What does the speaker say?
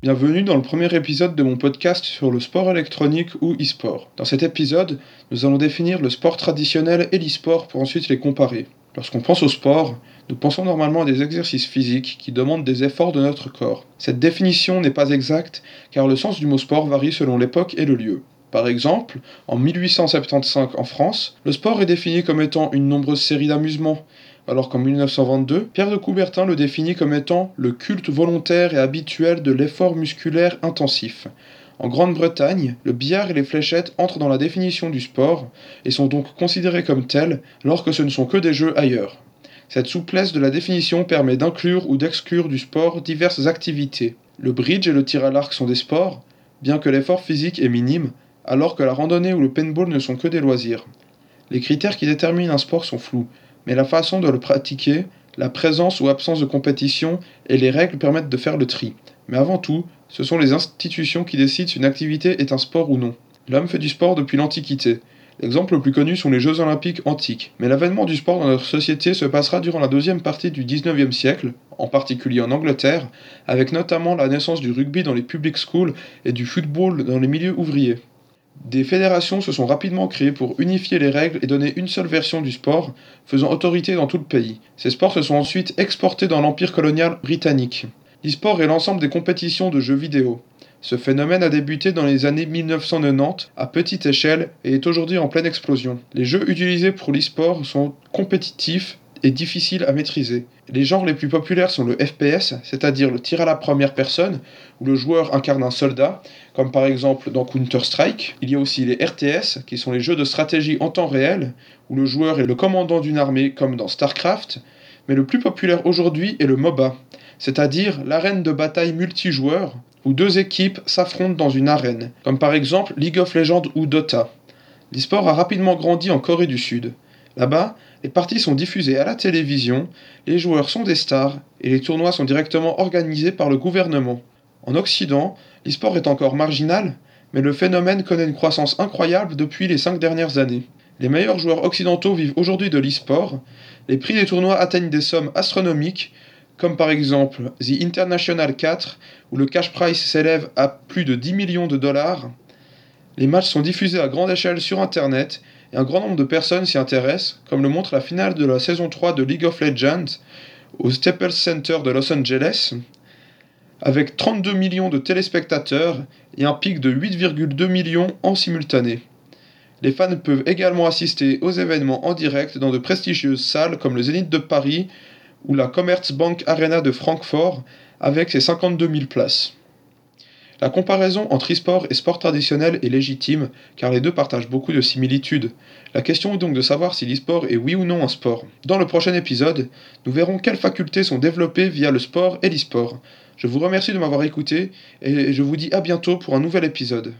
Bienvenue dans le premier épisode de mon podcast sur le sport électronique ou e-sport. Dans cet épisode, nous allons définir le sport traditionnel et l'e-sport pour ensuite les comparer. Lorsqu'on pense au sport, nous pensons normalement à des exercices physiques qui demandent des efforts de notre corps. Cette définition n'est pas exacte car le sens du mot sport varie selon l'époque et le lieu. Par exemple, en 1875 en France, le sport est défini comme étant une nombreuse série d'amusements, alors qu'en 1922, Pierre de Coubertin le définit comme étant le culte volontaire et habituel de l'effort musculaire intensif. En Grande-Bretagne, le billard et les fléchettes entrent dans la définition du sport et sont donc considérés comme tels alors que ce ne sont que des jeux ailleurs. Cette souplesse de la définition permet d'inclure ou d'exclure du sport diverses activités. Le bridge et le tir à l'arc sont des sports, bien que l'effort physique est minime, alors que la randonnée ou le paintball ne sont que des loisirs. Les critères qui déterminent un sport sont flous, mais la façon de le pratiquer, la présence ou absence de compétition et les règles permettent de faire le tri. Mais avant tout, ce sont les institutions qui décident si une activité est un sport ou non. L'homme fait du sport depuis l'Antiquité. L'exemple le plus connu sont les Jeux olympiques antiques, mais l'avènement du sport dans notre société se passera durant la deuxième partie du 19e siècle, en particulier en Angleterre, avec notamment la naissance du rugby dans les public schools et du football dans les milieux ouvriers. Des fédérations se sont rapidement créées pour unifier les règles et donner une seule version du sport, faisant autorité dans tout le pays. Ces sports se sont ensuite exportés dans l'Empire colonial britannique. L'e-sport est l'ensemble des compétitions de jeux vidéo. Ce phénomène a débuté dans les années 1990 à petite échelle et est aujourd'hui en pleine explosion. Les jeux utilisés pour l'e-sport sont compétitifs et difficiles à maîtriser. Les genres les plus populaires sont le FPS, c'est-à-dire le tir à la première personne, où le joueur incarne un soldat, comme par exemple dans Counter-Strike. Il y a aussi les RTS, qui sont les jeux de stratégie en temps réel, où le joueur est le commandant d'une armée, comme dans StarCraft. Mais le plus populaire aujourd'hui est le MOBA, c'est-à-dire l'arène de bataille multijoueur, où deux équipes s'affrontent dans une arène, comme par exemple League of Legends ou Dota. L'e-sport a rapidement grandi en Corée du Sud. Là-bas, les parties sont diffusées à la télévision, les joueurs sont des stars et les tournois sont directement organisés par le gouvernement. En Occident, l'e-sport est encore marginal, mais le phénomène connaît une croissance incroyable depuis les cinq dernières années. Les meilleurs joueurs occidentaux vivent aujourd'hui de l'e-sport, les prix des tournois atteignent des sommes astronomiques, comme par exemple The International 4, où le cash price s'élève à plus de 10 millions de dollars. Les matchs sont diffusés à grande échelle sur Internet un grand nombre de personnes s'y intéressent, comme le montre la finale de la saison 3 de League of Legends au Staples Center de Los Angeles, avec 32 millions de téléspectateurs et un pic de 8,2 millions en simultané. Les fans peuvent également assister aux événements en direct dans de prestigieuses salles comme le Zénith de Paris ou la Commerzbank Arena de Francfort avec ses 52 000 places. La comparaison entre e-sport et sport traditionnel est légitime, car les deux partagent beaucoup de similitudes. La question est donc de savoir si l'e-sport est oui ou non un sport. Dans le prochain épisode, nous verrons quelles facultés sont développées via le sport et l'e-sport. Je vous remercie de m'avoir écouté, et je vous dis à bientôt pour un nouvel épisode.